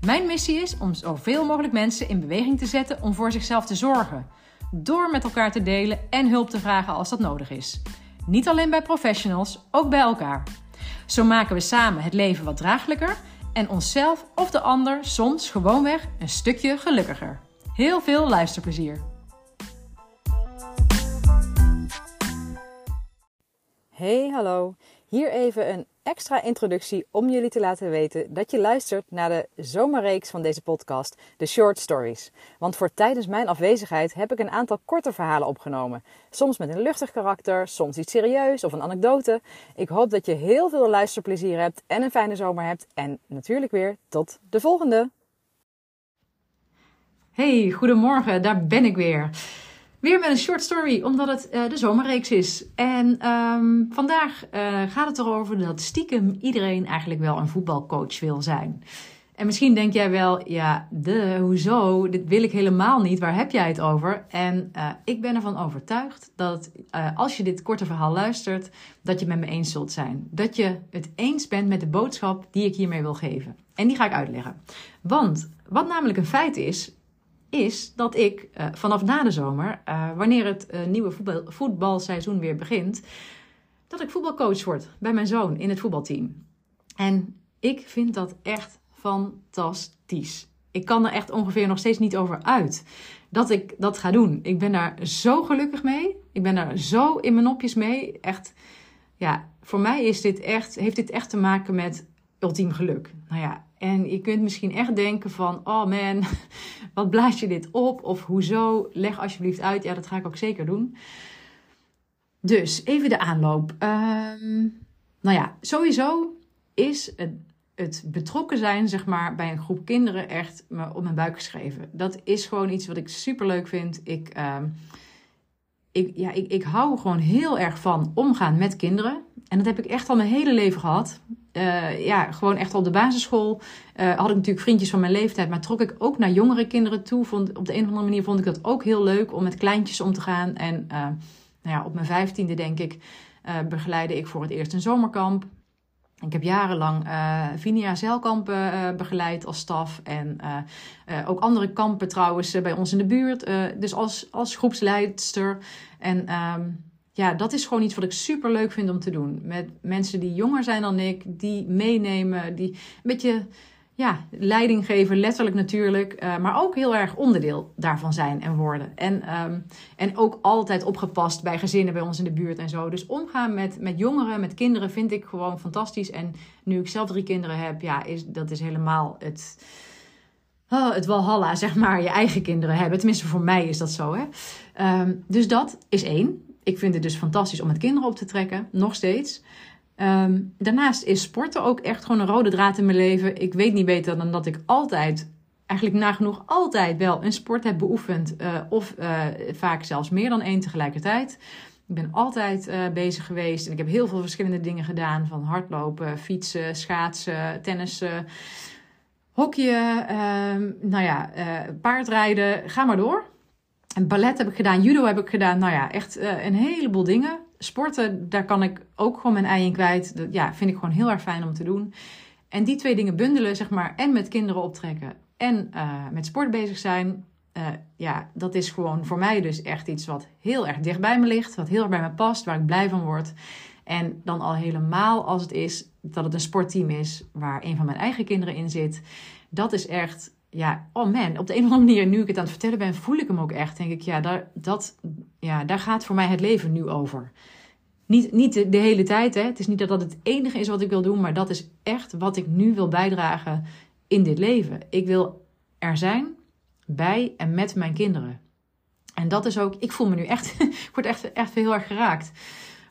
Mijn missie is om zoveel mogelijk mensen in beweging te zetten om voor zichzelf te zorgen. Door met elkaar te delen en hulp te vragen als dat nodig is. Niet alleen bij professionals, ook bij elkaar. Zo maken we samen het leven wat draaglijker en onszelf of de ander soms gewoonweg een stukje gelukkiger. Heel veel luisterplezier. Hey, hallo. Hier even een extra introductie om jullie te laten weten dat je luistert naar de zomerreeks van deze podcast, de Short Stories. Want voor tijdens mijn afwezigheid heb ik een aantal korte verhalen opgenomen. Soms met een luchtig karakter, soms iets serieus of een anekdote. Ik hoop dat je heel veel luisterplezier hebt en een fijne zomer hebt. En natuurlijk weer tot de volgende. Hey, goedemorgen, daar ben ik weer. Weer met een short story, omdat het uh, de zomerreeks is. En um, vandaag uh, gaat het erover dat stiekem iedereen eigenlijk wel een voetbalcoach wil zijn. En misschien denk jij wel, ja, de, hoezo? Dit wil ik helemaal niet. Waar heb jij het over? En uh, ik ben ervan overtuigd dat als je dit korte verhaal luistert, dat je het met me eens zult zijn. Dat je het eens bent met de boodschap die ik hiermee wil geven. En die ga ik uitleggen. Want wat namelijk een feit is, is dat ik uh, vanaf na de zomer, uh, wanneer het uh, nieuwe voetbal, voetbalseizoen weer begint, dat ik voetbalcoach word bij mijn zoon in het voetbalteam. En ik vind dat echt fantastisch. Ik kan er echt ongeveer nog steeds niet over uit dat ik dat ga doen. Ik ben daar zo gelukkig mee. Ik ben daar zo in mijn nopjes mee. Echt, ja, voor mij is dit echt, heeft dit echt te maken met ultiem geluk. Nou ja, en je kunt misschien echt denken van, oh man, wat blaas je dit op? Of hoezo? Leg alsjeblieft uit. Ja, dat ga ik ook zeker doen. Dus even de aanloop. Um, nou ja, sowieso is het, het, betrokken zijn, zeg maar, bij een groep kinderen echt op mijn buik geschreven. Dat is gewoon iets wat ik super leuk vind. Ik, um, ik, ja, ik, ik hou gewoon heel erg van omgaan met kinderen. En dat heb ik echt al mijn hele leven gehad. Uh, ja, gewoon echt op de basisschool uh, had ik natuurlijk vriendjes van mijn leeftijd, maar trok ik ook naar jongere kinderen toe. Vond, op de een of andere manier vond ik dat ook heel leuk om met kleintjes om te gaan. En uh, nou ja, op mijn vijftiende, denk ik, begeleide ik voor het eerst een zomerkamp. Ik heb jarenlang uh, Vinia zeilkampen uh, begeleid als staf. En uh, ook andere kampen trouwens bij ons in de buurt. dus als, als groepsleidster. En um, ja, dat is gewoon iets wat ik super leuk vind om te doen. Met mensen die jonger zijn dan ik, die meenemen, die een beetje ja, leiding geven, letterlijk natuurlijk, uh, maar ook heel erg onderdeel daarvan zijn en worden. En, um, en ook altijd opgepast bij gezinnen bij ons in de buurt en zo. Dus omgaan met, met jongeren, met kinderen vind ik gewoon fantastisch. En nu ik zelf drie kinderen heb, ja, is, dat is helemaal het, oh, het walhalla, zeg maar, je eigen kinderen hebben. Tenminste, voor mij is dat zo, hè. Um, dus dat is één ik vind het dus fantastisch om met kinderen op te trekken, nog steeds. Um, daarnaast is sporten ook echt gewoon een rode draad in mijn leven. Ik weet niet beter dan dat ik altijd, eigenlijk nagenoeg altijd wel een sport heb beoefend. Uh, of uh, vaak zelfs meer dan één tegelijkertijd. Ik ben altijd uh, bezig geweest en ik heb heel veel verschillende dingen gedaan. Van hardlopen, fietsen, schaatsen, tennissen, hockeyen, ehm, nou ja, paardrijden. Ga maar door. En ballet heb ik gedaan, judo heb ik gedaan. Nou ja, echt een heleboel dingen. Sporten, daar kan ik ook gewoon mijn ei in kwijt. Dat ja, vind ik gewoon heel erg fijn om te doen. En die twee dingen bundelen, zeg maar, en met kinderen optrekken en uh, met sport bezig zijn. Uh, ja, dat is gewoon voor mij dus echt iets wat heel erg dicht bij me ligt. Wat heel erg bij me past, waar ik blij van word. En dan al helemaal als het is dat het een sportteam is waar een van mijn eigen kinderen in zit. Dat is echt ja, oh man, op de een of andere manier, nu ik het aan het vertellen ben, voel ik hem ook echt. Denk ik, ja, daar, dat, ja, daar gaat voor mij het leven nu over. Niet, niet de, hele tijd, hè. Het is niet dat dat het enige is wat ik wil doen, maar dat is echt wat ik nu wil bijdragen in dit leven. Ik wil er zijn, bij en met mijn kinderen. En dat is ook, ik voel me nu echt, ik word echt, echt heel erg geraakt.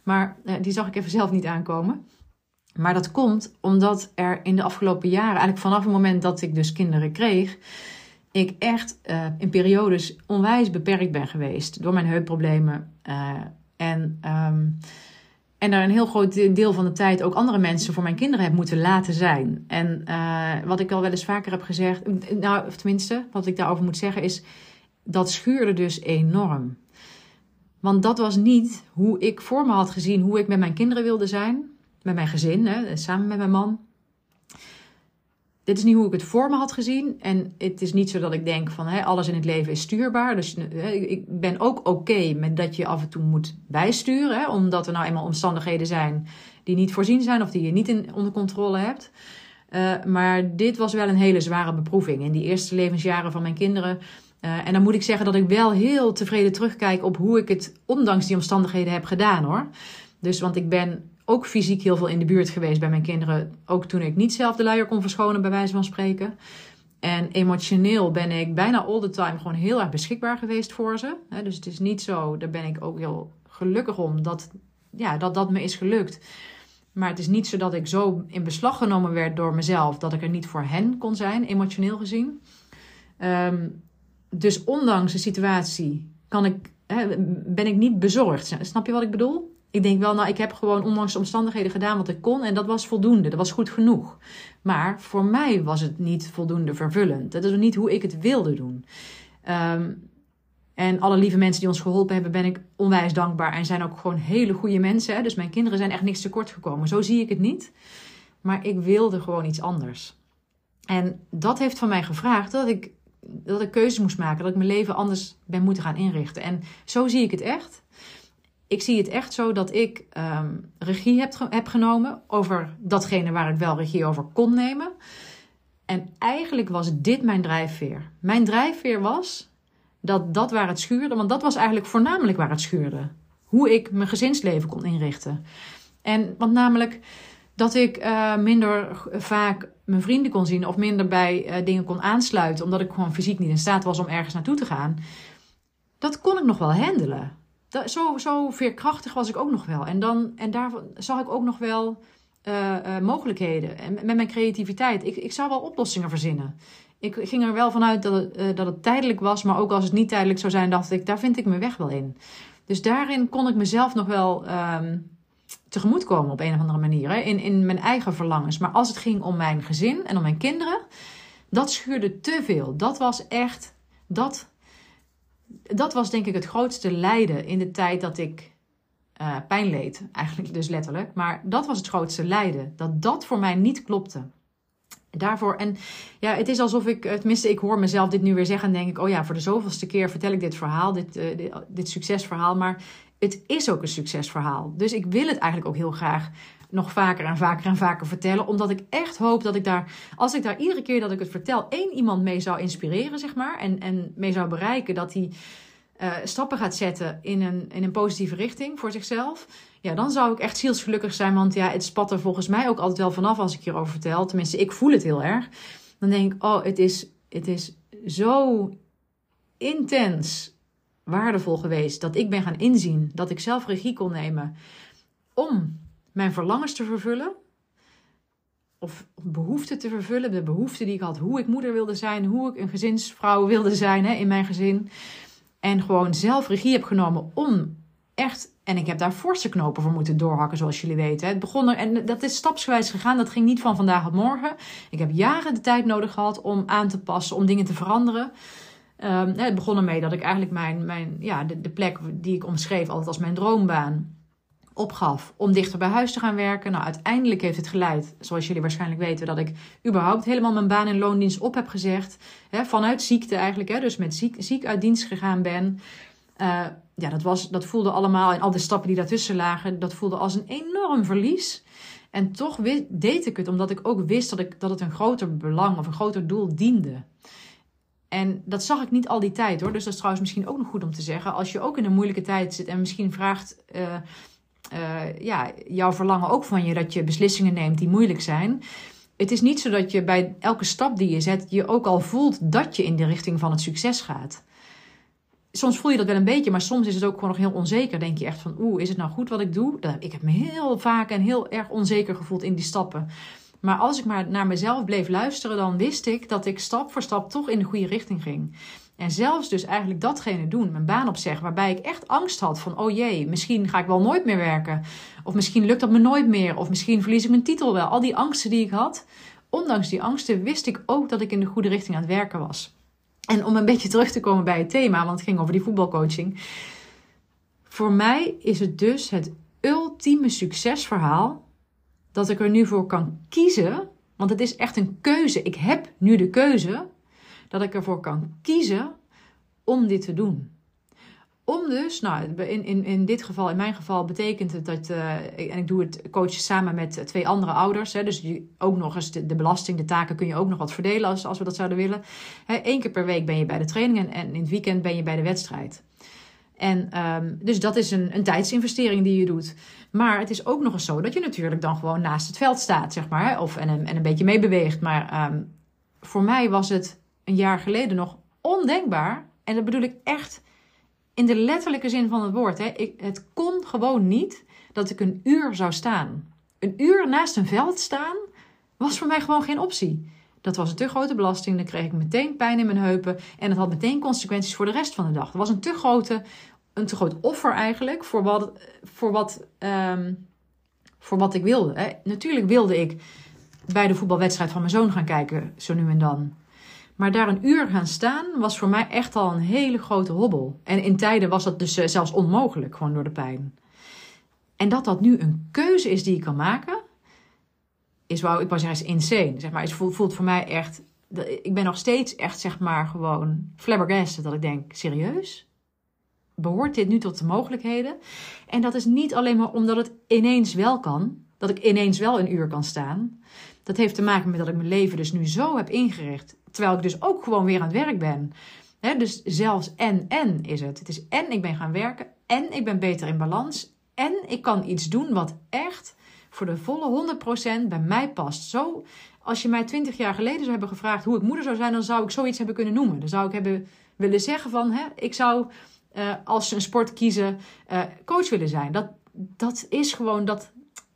Maar uh, die zag ik even zelf niet aankomen. Maar dat komt omdat er in de afgelopen jaren, eigenlijk vanaf het moment dat ik dus kinderen kreeg, ik echt uh, in periodes onwijs beperkt ben geweest door mijn heupproblemen. Uh, en, um, en daar een heel groot deel van de tijd ook andere mensen voor mijn kinderen heb moeten laten zijn. En uh, wat ik al wel eens vaker heb gezegd, nou, of tenminste, wat ik daarover moet zeggen is, dat schuurde dus enorm. Want dat was niet hoe ik voor me had gezien hoe ik met mijn kinderen wilde zijn. Met mijn gezin, hè, samen met mijn man dit is niet hoe ik het voor me had gezien. En het is niet zo dat ik denk van hè, alles in het leven is stuurbaar. Dus hè, ik ben ook oké met dat je af en toe moet bijsturen. Hè, omdat er nou eenmaal omstandigheden zijn die niet voorzien zijn of die je niet in, onder controle hebt. Uh, maar dit was wel een hele zware beproeving in die eerste levensjaren van mijn kinderen. Uh, en dan moet ik zeggen dat ik wel heel tevreden terugkijk op hoe ik het ondanks die omstandigheden heb gedaan hoor. Dus want ik ben ook fysiek heel veel in de buurt geweest bij mijn kinderen. Ook toen ik niet zelf de luier kon verschonen, bij wijze van spreken. En emotioneel ben ik bijna all the time gewoon heel erg beschikbaar geweest voor ze. Dus het is niet zo, daar ben ik ook heel gelukkig om dat ja, dat, dat me is gelukt. Maar het is niet zo dat ik zo in beslag genomen werd door mezelf dat ik er niet voor hen kon zijn, emotioneel gezien. Um, dus ondanks de situatie kan ik, ben ik niet bezorgd. Snap je wat ik bedoel? Ik denk wel, nou, ik heb gewoon ondanks de omstandigheden gedaan wat ik kon. En dat was voldoende. Dat was goed genoeg. Maar voor mij was het niet voldoende vervullend. Dat is niet hoe ik het wilde doen. Um, en alle lieve mensen die ons geholpen hebben, ben ik onwijs dankbaar. En zijn ook gewoon hele goede mensen. Dus mijn kinderen zijn echt niks tekort gekomen. Zo zie ik het niet. Maar ik wilde gewoon iets anders. En dat heeft van mij gevraagd dat ik, dat ik keuzes moest maken. Dat ik mijn leven anders ben moeten gaan inrichten. En zo zie ik het echt ik zie het echt zo dat ik um, regie heb, heb genomen over datgene waar ik wel regie over kon nemen. En eigenlijk was dit mijn drijfveer. Mijn drijfveer was dat dat waar het schuurde, want dat was eigenlijk voornamelijk waar het schuurde. Hoe ik mijn gezinsleven kon inrichten. En want namelijk dat ik uh, minder vaak mijn vrienden kon zien of minder bij uh, dingen kon aansluiten, omdat ik gewoon fysiek niet in staat was om ergens naartoe te gaan. Dat kon ik nog wel handelen dat, zo, zo veerkrachtig was ik ook nog wel. En, dan, en daar zag ik ook nog wel uh, uh, mogelijkheden. En met mijn creativiteit. Ik, ik zou wel oplossingen verzinnen. Ik ging er wel vanuit dat uh, dat het tijdelijk was. Maar ook als het niet tijdelijk zou zijn, dacht ik, daar vind ik mijn weg wel in. Dus daarin kon ik mezelf nog wel um, tegemoetkomen op een of andere manier. Hè? In, in mijn eigen verlangens. Maar als het ging om mijn gezin en om mijn kinderen, dat schuurde te veel. Dat was echt. Dat dat was denk ik het grootste lijden in de tijd dat ik uh, pijn leed. Eigenlijk dus letterlijk. Maar dat was het grootste lijden. Dat dat voor mij niet klopte. Daarvoor, en ja, het is alsof ik, tenminste, ik hoor mezelf dit nu weer zeggen en denk ik, oh ja, voor de zoveelste keer vertel ik dit verhaal, dit, uh, dit, dit succesverhaal. Maar het is ook een succesverhaal. Dus ik wil het eigenlijk ook heel graag nog vaker en vaker en vaker vertellen. Omdat ik echt hoop dat ik daar, als ik daar iedere keer dat ik het vertel, één iemand mee zou inspireren, zeg maar. En, en mee zou bereiken dat hij uh, stappen gaat zetten in een, in een positieve richting voor zichzelf. Ja, dan zou ik echt zielsgelukkig zijn. Want ja, het spat er volgens mij ook altijd wel vanaf als ik hierover vertel. Tenminste, ik voel het heel erg. Dan denk ik, oh, het is, het is zo intens waardevol geweest dat ik ben gaan inzien dat ik zelf regie kon nemen om mijn verlangens te vervullen. Of behoeften te vervullen. De behoeften die ik had. Hoe ik moeder wilde zijn. Hoe ik een gezinsvrouw wilde zijn hè, in mijn gezin. En gewoon zelf regie heb genomen om echt. En ik heb daar forse knopen voor moeten doorhakken, zoals jullie weten. Het begon er, en dat is stapsgewijs gegaan. Dat ging niet van vandaag op morgen. Ik heb jaren de tijd nodig gehad om aan te passen, om dingen te veranderen. Um, het begon ermee dat ik eigenlijk mijn, mijn, ja, de, de plek die ik omschreef altijd als mijn droombaan opgaf om dichter bij huis te gaan werken. Nou, uiteindelijk heeft het geleid, zoals jullie waarschijnlijk weten, dat ik überhaupt helemaal mijn baan in loondienst op heb gezegd. Hè, vanuit ziekte eigenlijk, hè, dus met ziek, ziek uit dienst gegaan ben. Uh, ja, dat, was, dat voelde allemaal, en al de stappen die daartussen lagen, dat voelde als een enorm verlies. En toch deed ik het omdat ik ook wist dat, ik, dat het een groter belang of een groter doel diende. En dat zag ik niet al die tijd hoor. Dus dat is trouwens misschien ook nog goed om te zeggen. Als je ook in een moeilijke tijd zit en misschien vraagt. Uh, uh, ja, jouw verlangen ook van je dat je beslissingen neemt die moeilijk zijn. Het is niet zo dat je bij elke stap die je zet, je ook al voelt dat je in de richting van het succes gaat. Soms voel je dat wel een beetje, maar soms is het ook gewoon nog heel onzeker. Denk je echt van, oeh, is het nou goed wat ik doe? Ik heb me heel vaak en heel erg onzeker gevoeld in die stappen. Maar als ik maar naar mezelf bleef luisteren, dan wist ik dat ik stap voor stap toch in de goede richting ging. En zelfs dus eigenlijk datgene doen, mijn baan opzeggen, waarbij ik echt angst had van, oh jee, misschien ga ik wel nooit meer werken. Of misschien lukt dat me nooit meer. Of misschien verlies ik mijn titel wel. Al die angsten die ik had, ondanks die angsten wist ik ook dat ik in de goede richting aan het werken was. En om een beetje terug te komen bij het thema, want het ging over die voetbalcoaching. Voor mij is het dus het ultieme succesverhaal dat ik er nu voor kan kiezen. Want het is echt een keuze. Ik heb nu de keuze dat ik ervoor kan kiezen om dit te doen. Om dus, nou, in, in, in dit geval, in mijn geval, betekent het dat, uh, en ik doe het coachen samen met twee andere ouders. Hè, dus die, ook nog eens de, de, belasting, de taken kun je ook nog wat verdelen als, als we dat zouden willen. Eén keer per week ben je bij de training en, en, in het weekend ben je bij de wedstrijd. En um, dus dat is een, een tijdsinvestering die je doet. Maar het is ook nog eens zo dat je natuurlijk dan gewoon naast het veld staat, zeg maar. Of, en, en een beetje meebeweegt. Maar um, voor mij was het een jaar geleden nog ondenkbaar. En dat bedoel ik echt in de letterlijke zin van het woord. Hè. Ik, het kon gewoon niet dat ik een uur zou staan. Een uur naast een veld staan was voor mij gewoon geen optie. Dat was een te grote belasting. Dan kreeg ik meteen pijn in mijn heupen. En het had meteen consequenties voor de rest van de dag. Het was een te, grote, een te groot offer eigenlijk voor wat, voor wat, um, voor wat ik wilde. Hè. Natuurlijk wilde ik bij de voetbalwedstrijd van mijn zoon gaan kijken, zo nu en dan. Maar daar een uur gaan staan was voor mij echt al een hele grote hobbel. En in tijden was dat dus eh, zelfs onmogelijk, gewoon door de pijn. En dat dat nu een keuze is die ik kan maken, is, wou, ik zeggen, is insane. Zeg maar, het voelt voor mij echt, ik ben nog steeds echt, zeg maar, gewoon flabbergasted. Dat ik denk, serieus? Behoort dit nu tot de mogelijkheden? En dat is niet alleen maar omdat het ineens wel kan, dat ik ineens wel een uur kan staan. Dat heeft te maken met dat ik mijn leven dus nu zo heb ingericht Terwijl ik dus ook gewoon weer aan het werk ben. dus zelfs en en is het. Het is en ik ben gaan werken en ik ben beter in balans en ik kan iets doen wat echt voor de volle 100% bij mij past. Zo, als je mij 20 jaar geleden zou hebben gevraagd hoe ik moeder zou zijn, dan zou ik zoiets hebben kunnen noemen. Dan zou ik hebben willen zeggen van, ik zou uh, als een sport kiezen, uh, coach willen zijn. Dat, dat is gewoon dat,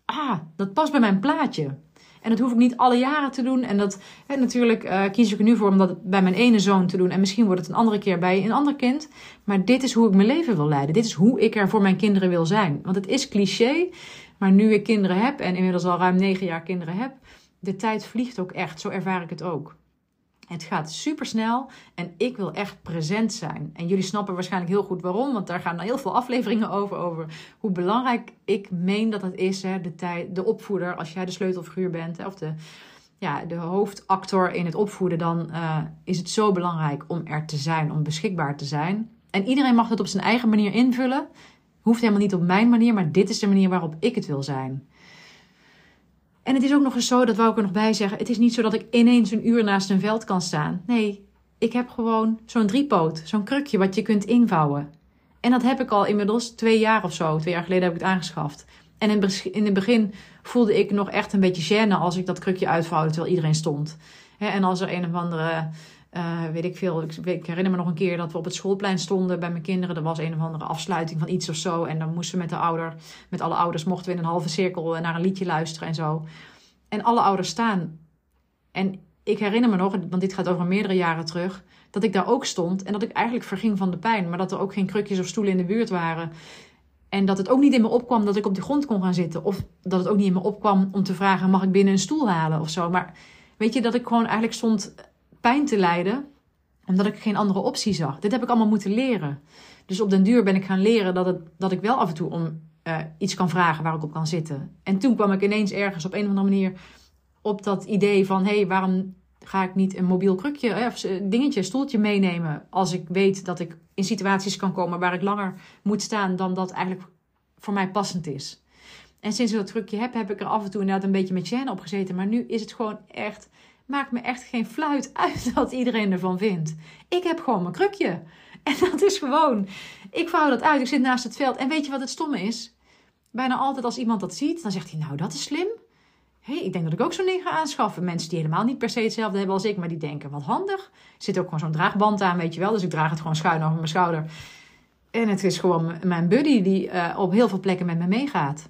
ah, dat past bij mijn plaatje. En dat hoef ik niet alle jaren te doen. En dat hè, natuurlijk uh, kies ik er nu voor om dat bij mijn ene zoon te doen. En misschien wordt het een andere keer bij een ander kind. Maar dit is hoe ik mijn leven wil leiden. Dit is hoe ik er voor mijn kinderen wil zijn. Want het is cliché. Maar nu ik kinderen heb en inmiddels al ruim negen jaar kinderen heb. De tijd vliegt ook echt. Zo ervaar ik het ook. Het gaat super snel en ik wil echt present zijn. En jullie snappen waarschijnlijk heel goed waarom, want daar gaan heel veel afleveringen over. Over hoe belangrijk ik meen dat het is, hè, de, tijd, de opvoeder, als jij de sleutelfiguur bent, hè, of de, ja, de hoofdactor in het opvoeden, dan uh, is het zo belangrijk om er te zijn, om beschikbaar te zijn. En iedereen mag het op zijn eigen manier invullen. Hoeft helemaal niet op mijn manier, maar dit is de manier waarop ik het wil zijn. En het is ook nog eens zo, dat wou ik er nog bij zeggen. Het is niet zo dat ik ineens een uur naast een veld kan staan. Nee, ik heb gewoon zo'n driepoot, zo'n krukje wat je kunt invouwen. En dat heb ik al inmiddels twee jaar of zo. Twee jaar geleden heb ik het aangeschaft. En in het begin voelde ik nog echt een beetje gêne als ik dat krukje uitvouwde terwijl iedereen stond. En als er een of andere uh, weet ik veel. Ik, herinner me nog een keer dat we op het schoolplein stonden bij mijn kinderen. Er was een of andere afsluiting van iets of zo. En dan moesten we met de ouder, met alle ouders, mochten we in een halve cirkel naar een liedje luisteren en zo. En alle ouders staan. En ik herinner me nog, want dit gaat over meerdere jaren terug, dat ik daar ook stond en dat ik eigenlijk verging van de pijn. Maar dat er ook geen krukjes of stoelen in de buurt waren. En dat het ook niet in me opkwam dat ik op de grond kon gaan zitten. Of dat het ook niet in me opkwam om te vragen: mag ik binnen een stoel halen of zo. Maar weet je, dat ik gewoon eigenlijk stond pijn te lijden, omdat ik geen andere optie zag. Dit heb ik allemaal moeten leren. Dus op den duur ben ik gaan leren dat, het, dat ik wel af en toe om uh, iets kan vragen waar ik op kan zitten. En toen kwam ik ineens ergens op een of andere manier op dat idee van: hé, hey, waarom ga ik niet een mobiel krukje eh, of dingetje, stoeltje meenemen als ik weet dat ik in situaties kan komen waar ik langer moet staan dan dat eigenlijk voor mij passend is. En sinds ik dat krukje heb, heb ik er af en toe inderdaad een beetje met Jen op gezeten. Maar nu is het gewoon echt maakt me echt geen fluit uit wat iedereen ervan vindt. Ik heb gewoon mijn krukje. En dat is gewoon. Ik vouw dat uit. Ik zit naast het veld. En weet je wat het stomme is? Bijna altijd als iemand dat ziet, dan zegt hij: Nou, dat is slim. hey, ik denk dat ik ook zo'n ding ga aanschaffen. Mensen die helemaal niet per se hetzelfde hebben als ik, maar die denken: Wat handig. Er zit ook gewoon zo'n draagband aan, weet je wel. Dus ik draag het gewoon schuin over mijn schouder. En het is gewoon mijn buddy die uh, op heel veel plekken met me meegaat.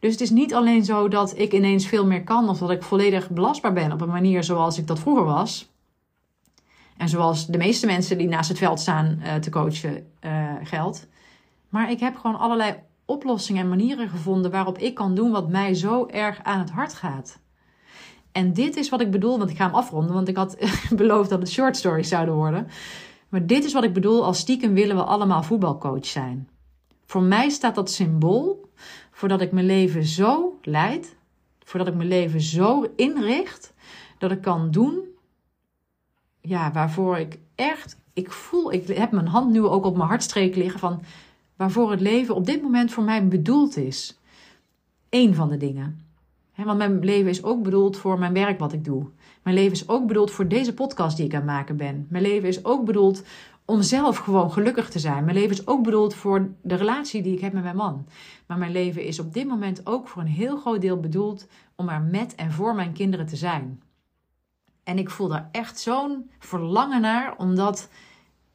Dus het is niet alleen zo dat ik ineens veel meer kan of dat ik volledig belastbaar ben op een manier zoals ik dat vroeger was. En zoals de meeste mensen die naast het veld staan uh, te coachen uh, geldt. Maar ik heb gewoon allerlei oplossingen en manieren gevonden waarop ik kan doen wat mij zo erg aan het hart gaat. En dit is wat ik bedoel, want ik ga hem afronden, want ik had beloofd dat het short stories zouden worden. Maar dit is wat ik bedoel als stiekem willen we allemaal voetbalcoach zijn. Voor mij staat dat symbool voordat ik mijn leven zo leid, voordat ik mijn leven zo inricht, dat ik kan doen ja, waarvoor ik echt, ik voel, ik heb mijn hand nu ook op mijn hartstreek liggen van waarvoor het leven op dit moment voor mij bedoeld is. Eén van de dingen. want mijn leven is ook bedoeld voor mijn werk wat ik doe. Mijn leven is ook bedoeld voor deze podcast die ik aan het maken ben. Mijn leven is ook bedoeld om zelf gewoon gelukkig te zijn. Mijn leven is ook bedoeld voor de relatie die ik heb met mijn man. Maar mijn leven is op dit moment ook voor een heel groot deel bedoeld om er met en voor mijn kinderen te zijn. En ik voel daar echt zo'n verlangen naar om dat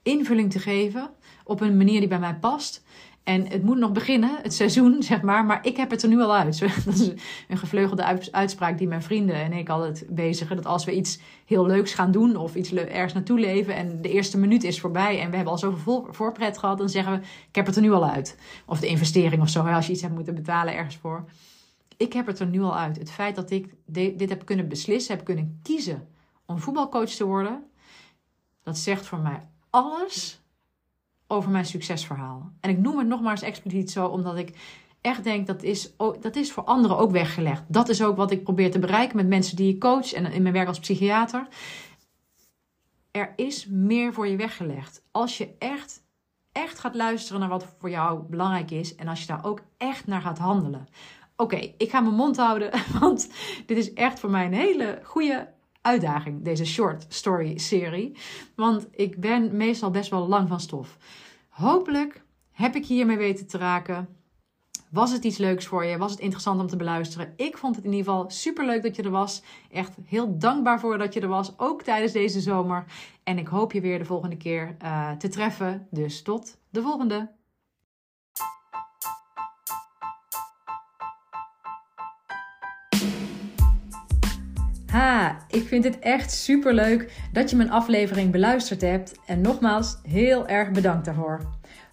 invulling te geven op een manier die bij mij past. En het moet nog beginnen, het seizoen, zeg maar. Maar ik heb het er nu al uit. Dat is een gevleugelde uitspraak die mijn vrienden en ik altijd bezigen. Dat als we iets heel leuks gaan doen of iets ergens naartoe leven... en de eerste minuut is voorbij en we hebben al zoveel voorpret gehad... dan zeggen we, ik heb het er nu al uit. Of de investering of zo, als je iets hebt moeten betalen ergens voor. Ik heb het er nu al uit. Het feit dat ik dit heb kunnen beslissen, heb kunnen kiezen om voetbalcoach te worden... dat zegt voor mij alles over mijn succesverhaal. En ik noem het nog maar eens expliciet zo, omdat ik echt denk dat is, dat is voor anderen ook weggelegd. Dat is ook wat ik probeer te bereiken met mensen die ik coach en in mijn werk als psychiater. Er is meer voor je weggelegd. Als je echt, echt gaat luisteren naar wat voor jou belangrijk is en als je daar ook echt naar gaat handelen. Oké, ik ga mijn mond houden, want dit is echt voor mij een hele goede uitdaging, deze short story serie. Want ik ben meestal best wel lang van stof. Hopelijk heb ik hiermee weten te raken. Was het iets leuks voor je? Was het interessant om te beluisteren? Ik vond het in ieder geval super leuk dat je er was. Echt heel dankbaar voor dat je er was, ook tijdens deze zomer. En ik hoop je weer de volgende keer uh, te treffen. Dus tot de volgende. Ha, ik vind het echt super leuk dat je mijn aflevering beluisterd hebt. En nogmaals, heel erg bedankt daarvoor.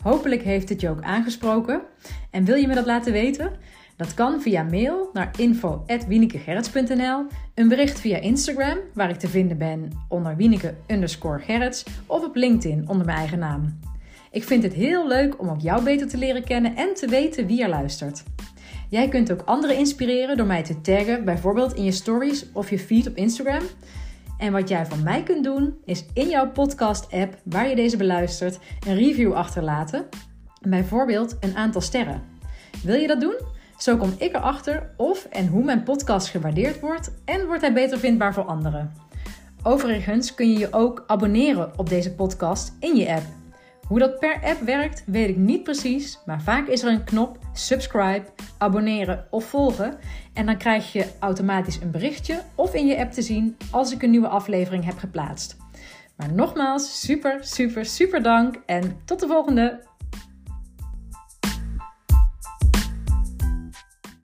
Hopelijk heeft het je ook aangesproken. En wil je me dat laten weten? Dat kan via mail naar info.wienekegerrits.nl, een bericht via Instagram, waar ik te vinden ben onder Wieneke underscore of op LinkedIn onder mijn eigen naam. Ik vind het heel leuk om ook jou beter te leren kennen en te weten wie er luistert. Jij kunt ook anderen inspireren door mij te taggen, bijvoorbeeld in je stories of je feed op Instagram. En wat jij van mij kunt doen, is in jouw podcast-app waar je deze beluistert, een review achterlaten. Bijvoorbeeld een aantal sterren. Wil je dat doen? Zo kom ik erachter of en hoe mijn podcast gewaardeerd wordt en wordt hij beter vindbaar voor anderen. Overigens kun je je ook abonneren op deze podcast in je app. Hoe dat per app werkt, weet ik niet precies, maar vaak is er een knop subscribe, abonneren of volgen en dan krijg je automatisch een berichtje of in je app te zien als ik een nieuwe aflevering heb geplaatst. Maar nogmaals, super, super, super dank en tot de volgende!